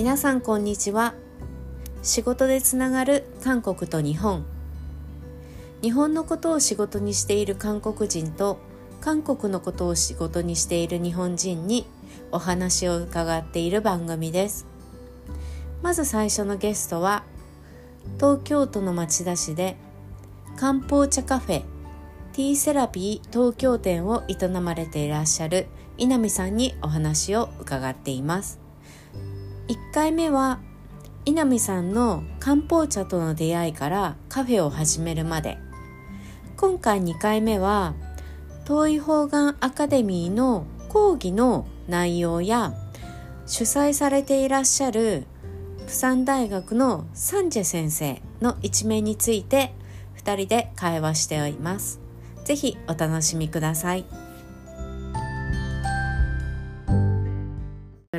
皆さんこんにちは。仕事でつながる韓国と日本。日本のことを仕事にしている韓国人と韓国のことを仕事にしている日本人にお話を伺っている番組です。まず最初のゲストは東京都の町田市で漢方茶カフェティーセラピー東京店を営まれていらっしゃる稲見さんにお話を伺っています。1回目は稲見さんの漢方茶との出会いからカフェを始めるまで今回2回目は東医方眼アカデミーの講義の内容や主催されていらっしゃる釜山大学のサンジェ先生の一面について2人で会話しております。ぜひお楽しみください。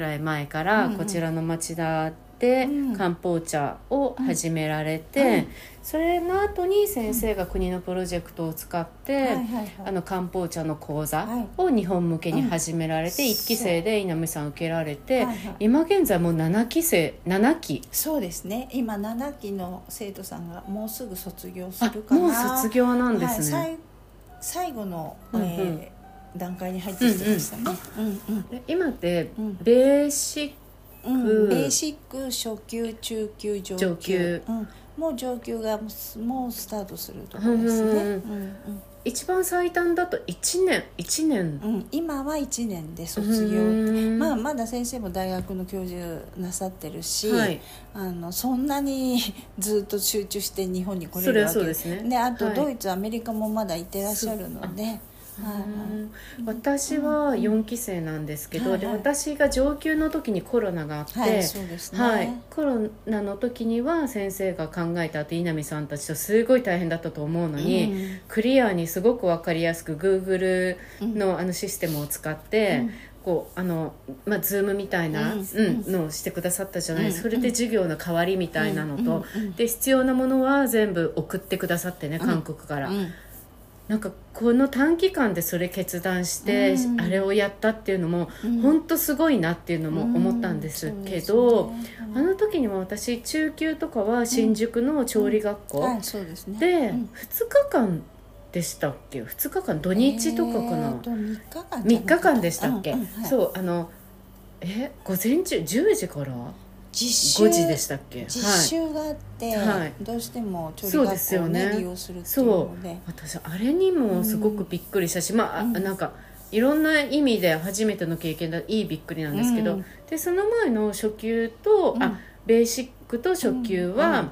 らい前からこちらの町田で漢方茶を始められて、うんはい、それの後に先生が国のプロジェクトを使って、あの漢方茶の講座を日本向けに始められて、はい、1期生で稲見さん受けられて、はいはい、今現在もう7期生7期。そうですね。今7期の生徒さんがもうすぐ卒業するかな。もう卒業なんですね、最後の、うんうん、えー、段階に入ってきてましたね、今ってベーシッうん、ベーシック初級中級上級。上級、うん、もう上級がもうスタートするところですね、うんうん、一番最短だと1年。1年、うん、今は1年で卒業。まあまだ先生も大学の教授なさってるし、はい、あのそんなに ずっと集中して日本に来れるわけ。ですね。であとドイツ、はい、アメリカもまだいてらっしゃるので私は4期生なんですけど、で私が上級の時にコロナがあって、はい、コロナの時には先生が考えた後稲見さんたちとすごい大変だったと思うのに、うん、クリアにすごく分かりやすく Google のあのシステムを使って、うん。こうあの、まあ、ズームみたいな、うん。のをしてくださったじゃない、うん、それで授業の代わりみたいなのと、で必要なものは全部送ってくださってね韓国から。なんかこの短期間でそれ決断して、あれをやったっていうのも、本当すごいなっていうのも思ったんですけど、あの時にも私中級とかは新宿の調理学校、で2日間でしたっけ？2日間土日とかかな、3日間でしたっけ、そうあのえ午前中？10時から？実習5時でしたっけ？実習があって、はい、どうしても調理学校をね、ね、利用するっていうので。私あれにもすごくびっくりしたし、うん、まあ、うん、なんかいろんな意味で初めての経験だいいびっくりなんですけど、うん、でその前の初級と、あベーシックと初級は、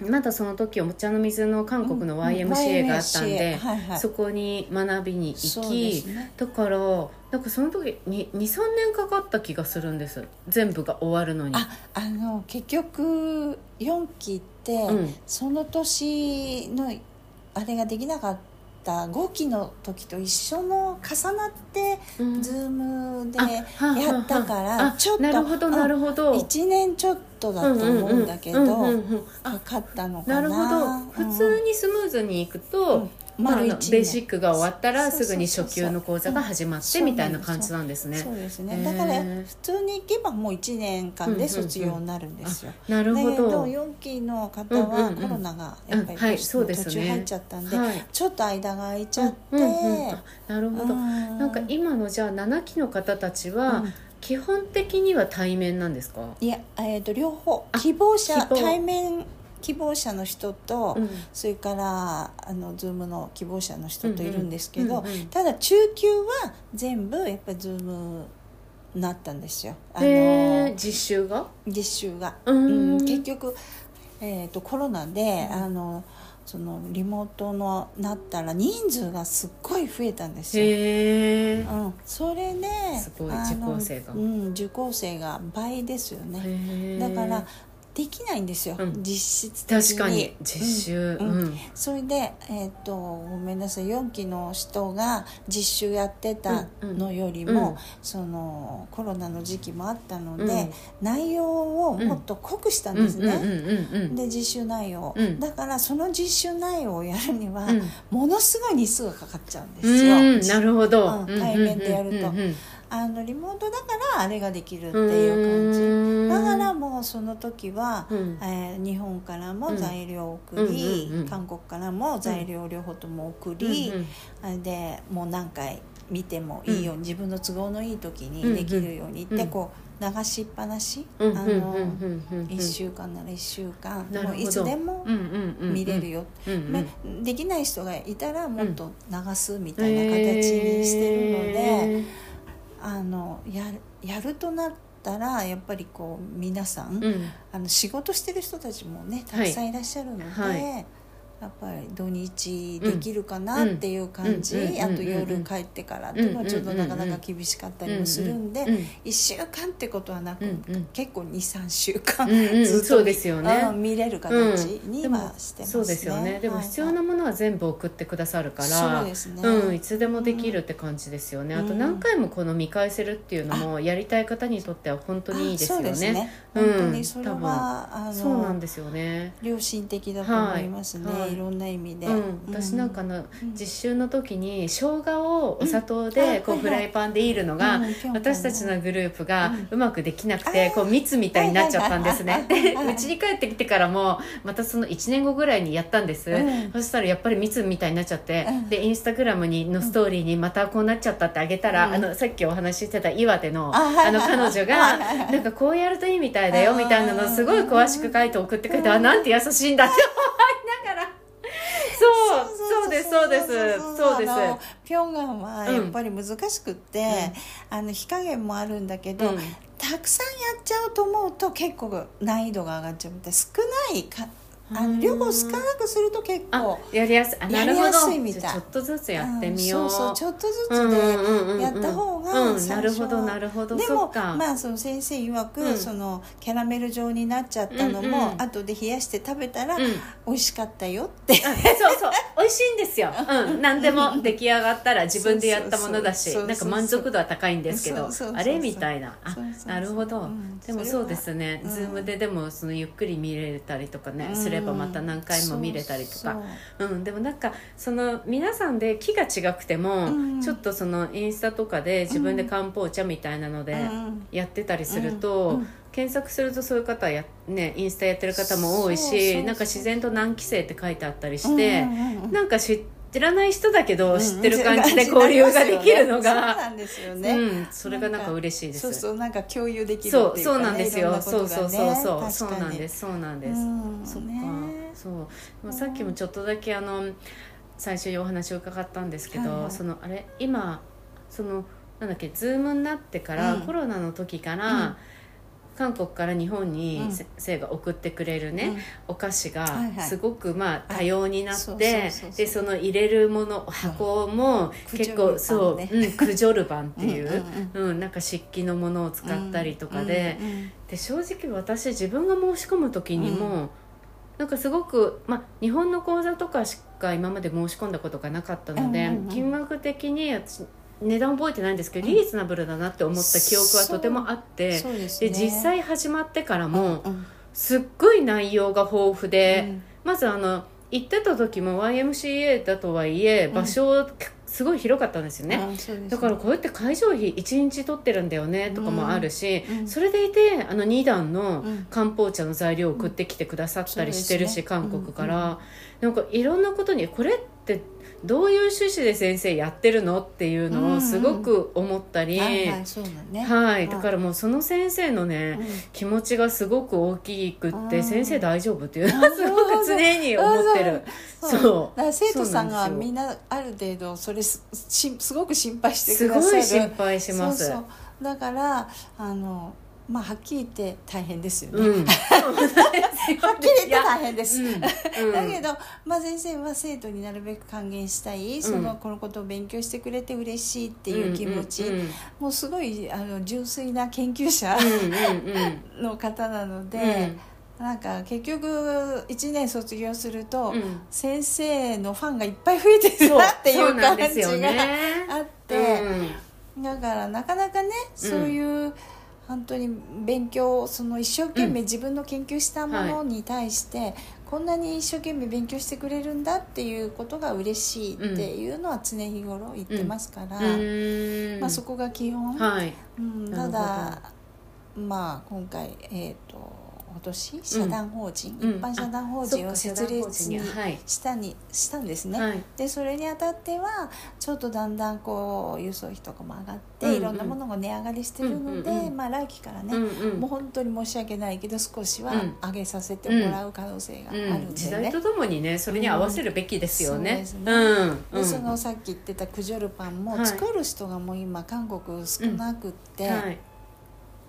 まだその時お茶の水の韓国の YMCA があったんで、はいはい、そこに学びに行き、ね、だからなんかその時に23年かかった気がするんです。全部が終わるのに。ああの結局4期って、うん、その年のあれができなかったった5期の時と一緒の重なって、うん、ズームでやったからちょっとなるほどなるほど。1年ちょっとだと思うんだけどかかったのかななるほど普通にスムーズにいくと、うんまあ、ベーシックが終わったらすぐに初級の講座が始まってみたいな感じなんですね。そうですね。だから普通に行けばもう1年間で卒業になるんですよ、なるほど。4期の方はコロナがやっぱり途中入っちゃったんで,、ちょっと間が空いちゃって、なるほど。なんか今のじゃあ7期の方たちは、基本的には対面なんですか？いや、えー、と両方。希望者対面希望者の人と、うん、それからあの Zoom の希望者の人といるんですけど、うんうん、ただ中級は全部やっぱり Zoom なったんですよ。あの実習が？実習が、うん。結局、えーと、コロナで、あのそのリモートのなったら人数がすっごい増えたんですよ。へうん、それですごい受講生が、うん、受講生が倍ですよね。だからできないんですよ、うん、実質的に。確かに実習、うん。うん、それで、えーと、ごめんなさい4期の人が実習やってたのよりも、そのコロナの時期もあったので、内容をもっと濃くしたんですね、で実習内容、だからその実習内容をやるには、ものすごい日数がかかっちゃうんですよ、なるほど、対面でやると。ああのリモートだからあれができるっていう感じ。だからもうその時は、うん、えー、日本からも材料を送り、うん、韓国からも材料両方とも送り、うん、でもう何回見てもいいように、自分の都合のいい時にできるようにってこう。流しっぱなし、あの1週間なら1週間。もういつでも見れるよ、できない人がいたらもっと流すみたいな形にしてるので、あのややるとなったらやっぱりこう皆さん、あの仕事してる人たちもねたくさんいらっしゃるので。やっぱり土日できるかなっていう感じ、あと夜帰ってからっていうのはちょっとなかなか厳しかったりもするんで、1週間ってことはなく、結構23週間 ずっと、ですよね、見れる形にはしてますね、そうですよね。でも必要なものは全部送ってくださるから、そうですね、うん、いつでもできるって感じですよね、あと何回もこの見返せるっていうのもやりたい方にとっては本当にいいですよね。ね。本当にそれは、あのそうなんですよね。良心的だと思いますね、いろんな意味で、うん、私なんかの実習の時に生姜をお砂糖でこうフライパンでいるのが私たちのグループがうまくできなくてこう蜜みたいになっちゃったんですね。で うちに帰ってきてからもまたその1年後ぐらいにやったんです、そしたらやっぱり蜜みたいになっちゃってでインスタグラムにのストーリーにまたこうなっちゃったってあげたらあのさっきお話ししてた岩手のあの彼女がなんかこうやるといいみたいだよみたいなのすごい詳しく書いて送ってくれてあなんて優しいんだって思いながら。そうそうですそうです。そうですピョンガンはやっぱり難しくって、うん、あの火加減もあるんだけど、うん、たくさんやっちゃうと思うと結構難易度が上がっちゃうみたい少ないかあの量を少なくすると結構やりやすい。みたい。ちょっとずつやってみよう、うん、そうそうちょっとずつでやった方がなるほどなるほど。でもまあその先生曰く、うん、そのキャラメル状になっちゃったのも、うんうん、後で冷やして食べたら、うん、美味しかったよって。そうそう。美味しいんですよ、うん、何でも出来上がったら自分でやったものだしなんか満足度は高いんですけどあれみたいな。あなるほど、でもそうですね、ズームででもそのゆっくり見れたりとかね、すればまた何回も見れたりとかうん、でもなんかその皆さんで木が違くても、ちょっとそのインスタとかで自分で漢方茶みたいなのでやってたりすると、検索するとそういう方や、ね、インスタやってる方も多いしなんか自然と何期生って書いてあったりして、うなんか知って知らない人だけど知ってる感じで交流ができるのが、そうなんですよね、うん、それがなんか嬉しいです。そうそうなんか共有できるそうそうなんですよ、そうそうそうそう。そうなんです。そうなんです、そっか。そう。さっきもちょっとだけあの最初にお話を伺ったんですけど、そのあれ今そのなんだっけズームになってから、コロナの時から、韓国から日本に先生が送ってくれるね、お菓子がすごくまあ多様になってでその入れるもの箱も結構そう、うん、クジョルバンっていううんなんか漆器のものを使ったりとかでで正直私自分が申し込む時にも、なんかすごく、まあ、日本の講座とかしか今まで申し込んだことがなかったので、金額的に値段覚えてないんですけど、リーズナブルだなって思った記憶はとてもあって、で、実際始まってからも、すっごい内容が豊富で、まずあの行ってた時も YMCA だとはいえ場所すごい広かったんですよね。ね、だからこうやって会場費1日取ってるんだよねとかもあるし、うんうん、それでいてあの2段の漢方茶の材料を送ってきてくださったりしてるし、うん。ね、韓国から、なんかいろんなことにこれってどういう趣旨で先生やってるの？っていうのをすごく思ったり、はいだからもうその先生のね、うん、気持ちがすごく大きくって先生大丈夫？っていうのはすごく常に思ってる。そうだから生徒さんがみんなある程度それすしすごく心配してくださる。すごい心配します。だからあのまあはっきり言って大変ですよね、うん、はっきり言って大変です、うん、だけど、まあ、先生は生徒になるべく還元したい、そのこのことを勉強してくれて嬉しいっていう気持ち、もうすごいあの純粋な研究者の方なので。なんか結局1年卒業すると、先生のファンがいっぱい増えてるなっていう感じがあって、だからなかなかねそういう、本当に勉強その一生懸命自分の研究したものに対してこんなに一生懸命勉強してくれるんだっていうことが嬉しいっていうのは常日頃言ってますから、うん。まあ、そこが基本、はい。うん、ただまあ今回えっ、と今年？社団法人、うん。一般社団法人を設立にはい。したにしたんですね、はい。でそれにあたってはちょっとだんだんこう輸送費とかも上がって、うんうん。いろんなものが値上がりしてるので、うんうんうんまあ来期からね、うんうん。もう本当に申し訳ないけど少しはうん。上げさせてもらう可能性があるんでね、うん、時代とともにねそれに合わせるべきですよね。そうですねうん。でそのさっき言ってたクジョルパンもはい。作る人がもう今韓国少なくって、はい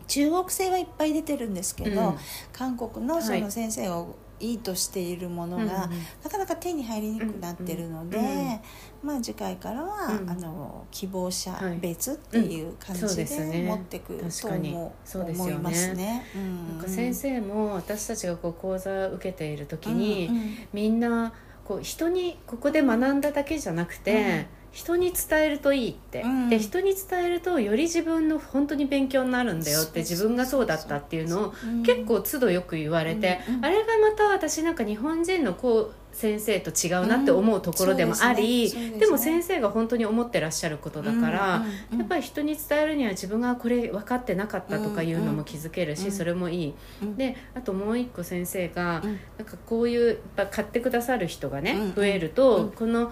中国製はいっぱい出てるんですけど、うん。韓国のそはいの先生をいいとしているものが、うんうんなかなか手に入りにくくなってるので、うんうんまあ次回からは、うんあの希望者はい別っていう感じで持ってくと思,、思いますね。うん。なんか先生も私たちがこう講座を受けている時うんに、うん。みんなこう人にここで学んだだけじゃなくて、人に伝えるといいって、うん。で人に伝えるとより自分の本当に勉強になるんだよって自分がそうだったっていうのをうん。結構都度よく言われて、うんうんあれがまた私なんか日本人のこう先生と違うなって思うところでもあり、ですね。ですね。でも先生が本当に思ってらっしゃることだから、やっぱり人に伝えるには自分がこれ分かってなかったとかいうのも気づけるし、うんそれもいい、うん。であともう一個先生が、うん。なんかこういうやっぱ買ってくださる人がね、うん増えると、うん。このあ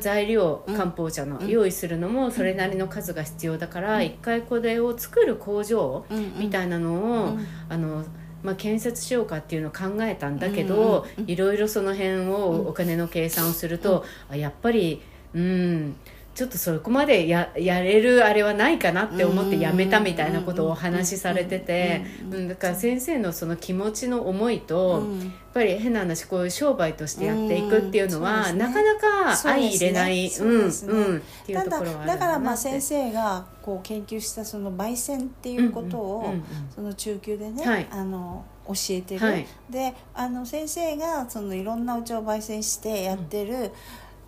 材料うん。漢方茶のうん。用意するのもそれなりの数が必要だから、一回これを作る工場みたいなのを、うん。あのまあ、建設しようかっていうのを考えたんだけど、いろいろその辺をお金の計算をすると、あやっぱりうんちょっとそこまでややれるあれはないかなって思ってやめたみたいなことをお話しされてて、うんだから先生のその気持ちの思いと、うんやっぱり変な話こういう商売としてやっていくっていうのは、うんうねなかなか相入れないうねうんうんっていうただところはあるだからまあ先生がこう研究したその焙煎っていうことを、うんうんうんうんその中級でね、はいあの教えてる、はいであの先生がそのいろんなお茶を焙煎してやってる、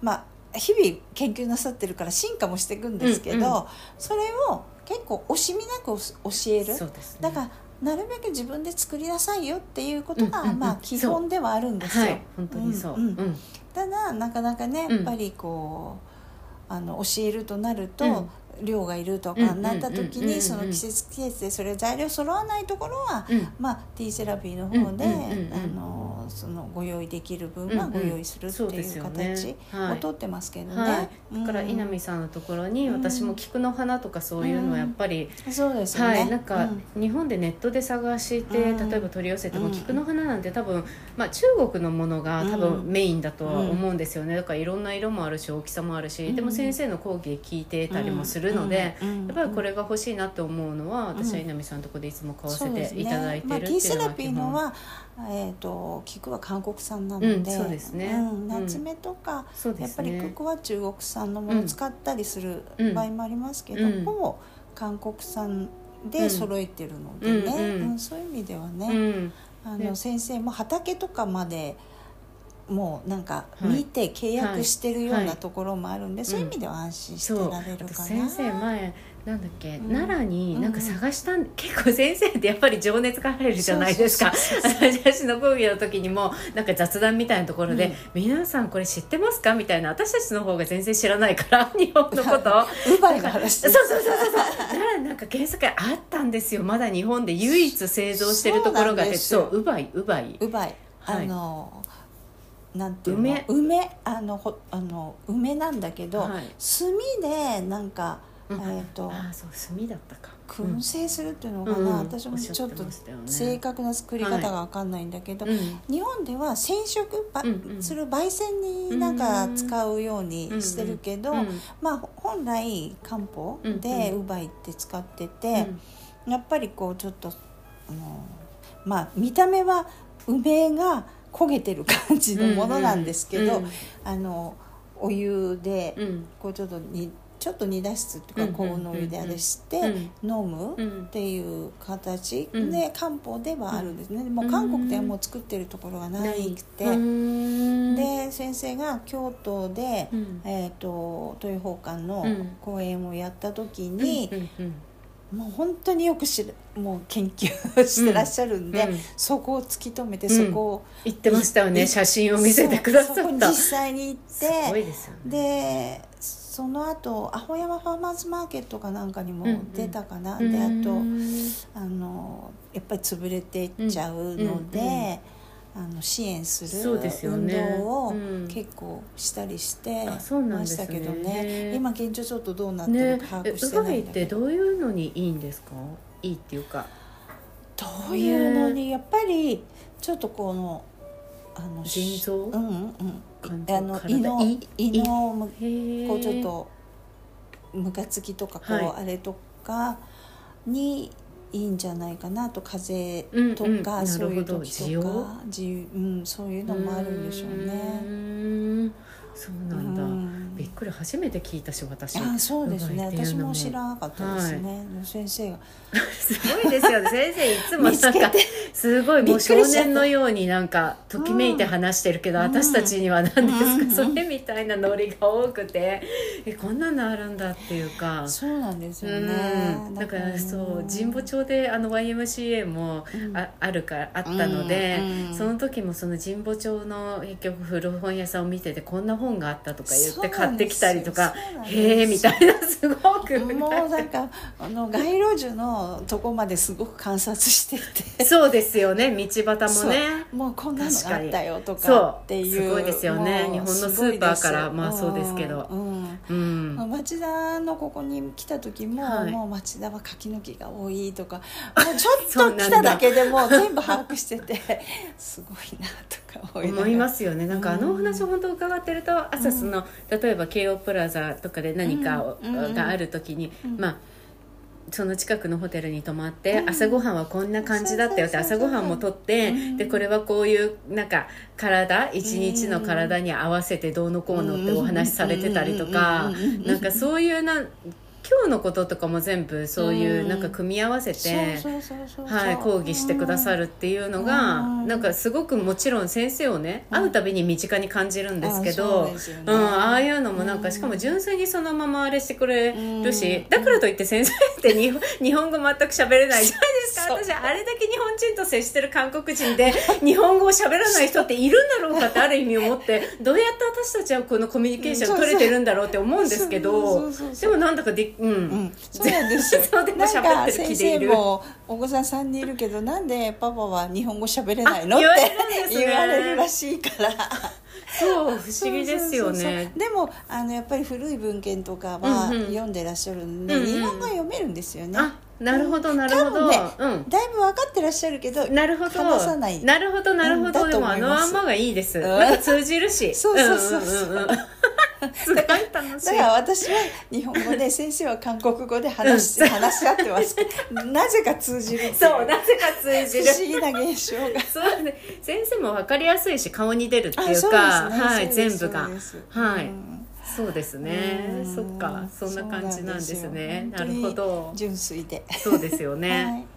まあ日々研究なさってるから進化もしていくんですけど、うんうん。それを結構惜しみなく教える。ね。だからなるべく自分で作りなさいよっていうことが、まあ基本ではあるんですよ。はい。本当にそう、うんうん。うん。ただなかなかねうんやっぱりこう、あの教えるとなると、うん。量がいるとかうんなった時にその季節季節でそれ材料揃わないところは、うん。まあ、ティーセラピーの方で、うんうんうんうん。あのそのご用意できる分はご用意するっていう形はい。をとってますけどね。はい、だから稲見さんのところにうん。私も菊の花とかそういうのはやっぱり、うんそうですよね。はい、なんかうん。日本でネットで探して、うん。例えば取り寄せても、うん。菊の花なんて多分、まあ、中国のものが多分うん。メインだとは思うんですよね。だからいろんな色もあるし大きさもあるし、うん。でも先生の講義で聞いてたりもするので、やっぱりこれが欲しいなって思うのは私は稲見さんのところでいつも買わせていただいてるっていうのまあ、ティーセラピー基えー、と菊は韓国産なので、うんそうですね。うんうん。夏目とか、そうでやっぱり菊は中国産のものを使ったりするうん。場合もありますけど、うん。ほぼ韓国産で揃えてるのでね、そういう意味ではうね、ん。あのね先生も畑とかまでもうなんかはい見て契約してるようはないところもあるんで、そういう意味では安心してられるかな。先生前なんだっけ、うん。奈良になんか探したん、結構先生ってやっぱり情熱が入るじゃないですか。私の講義の時にもなんか雑談みたいなところで、うん。皆さんこれ知ってますか？みたいな私たちの方が全然知らないから 日本のこと。ウバイの話そうそうそうそうそう。奈良なんか原作あったんですよ。まだ日本で唯一製造してるところがそうウバイウバイ。ウバイ、はい。あのなんていうの？梅。梅？あのほあの梅なんだけど、はい。炭でなんか、うんえっ、とああそう炭だったか。燻製するっていうのかな、うんうん。私もちょっと正確な作り方が分かんないんだけど、うん日本では染色ば、うんうん。する焙煎になんか使うようにしてるけど、うんまあ本来漢方でウバイって使ってて、やっぱりこうちょっとあのまあ見た目は梅が焦げてる感じのものなんですけど、うんうん。あのお湯でうん。こうちょっとにちょっと煮出すっていうかうん高温のお湯であれしてうん飲むうん。っていう形うん。で漢方ではあるんですね、でも韓国ではもう作ってるところがないくて、うん。で先生が京都で、うん。えー、と豊宝館のうん。公演をやった時に、もう本当によく知るもう研究してらっしゃるんで、うん。うんそこを突き止めて、うん。そこを言ってましたよね。い写真を見せてくださそうそこにった実際に行ってでね。でその後青山ファーマーズマーケットかなんかにも出たかな、うんであとうんあのやっぱり潰れていっちゃうので、うんうんうん。あの支援する運動をうん。結構したりしてあそうなんましたけどね。へー今現状ちょっとどうなってるね。か把え握してないんだけど。いってどういうのにいいんですか？いいっていうか。どういうのにやっぱりちょっとこのあの腎臓？うんうんあの体胃の胃。胃のこうちょっとムカつきとかこう、はい。あれとかにいいんじゃないかなと風うん邪とか、うんそういう時とか自由、うん、そういうのもあるんでしょううね。ーん。そうなんだ、うん。びっくり初めて聞いたし私。あそうですね。私も知らなかったですね、先生が。すごいですよね。先生いつも見つなんかけてすごいもう少年のようになんかときめいて話してるけど、うん。私たちには何ですか、うんそれみたいなノリが多くて。えこんなのあるんだっていうか。そうなんですよね、うん、だからそう神保町であの YMCA もうん。あ,、あるからあったので、その時もその神保町の結局古本屋さんを見ててこんな本があったとか言って買ってきたりとかへえみたいなすごく。もうなんかあの街路樹のとこまですごく観察してて。そうですよね道端もね。もうこんなのがあったよとかっていう。すごいですよね。日本のスーパーから。まあそうですけど。うん。うん。うん町田のここに来た時も、はい。もう町田は柿の木が多いとかもうちょっと来ただけでもう全部把握してて すごいなとか思いますよね。なんかあのお話うん本当伺ってると朝その、例えば京王プラザとかで何かがある時に、うん。まあその近くのホテルに泊まって、うん。朝ごはんはこんな感じだったよって朝ごはんもとって、うん。でこれはこういうなんか体一日の体に合わせてどうのこうのってお話しされてたりとか、うん。なんかそういうな今日のこととかも全部そういううん。なんか組み合わせて、講義してくださるっていうのが、うん。なんかすごくもちろん先生をね会うたびに身近に感じるんですけど、うん、ああいうのもなんかうんしかも純粋にそのままあれしてくれるし、うん。だからといって先生って日本 日本語全く喋れないじゃないですか。私あれだけ日本人と接してる韓国人で日本語を喋らない人っているんだろうかってある意味思ってどうやって私たちはこのコミュニケーション取れてるんだろうって思うんですけそどでもなんだかでうん、うん、そうなんです。よなん喋か先生もお子さん3人いるけどなんでパパは日本語喋れないの？って言われるらしいから。そう不思議ですよね。でもあのやっぱり古い文献とかはうんうん。読んでらっしゃるんで、うんうん。日本語は読めるんですよね、あなるほどなるほど、ねうん。だいぶ分かってらっしゃるけどなるほど。話さない。なるほどなるほど、うんでもあのまんまがいいです、ん。なんか通じるし。そうそうそうそう。んんんんすごい楽しいだから私は日本語で先生は韓国語で話し話し合ってます。なぜか通じるそうなぜか通じる。不思議な現象が。そうね。先生も分かりやすいし顔に出るっていうか、はい全部が。はい、うん。そうですね。うんそっか。そんな感じなんですね。なるほど。純粋で。そうですよね、はい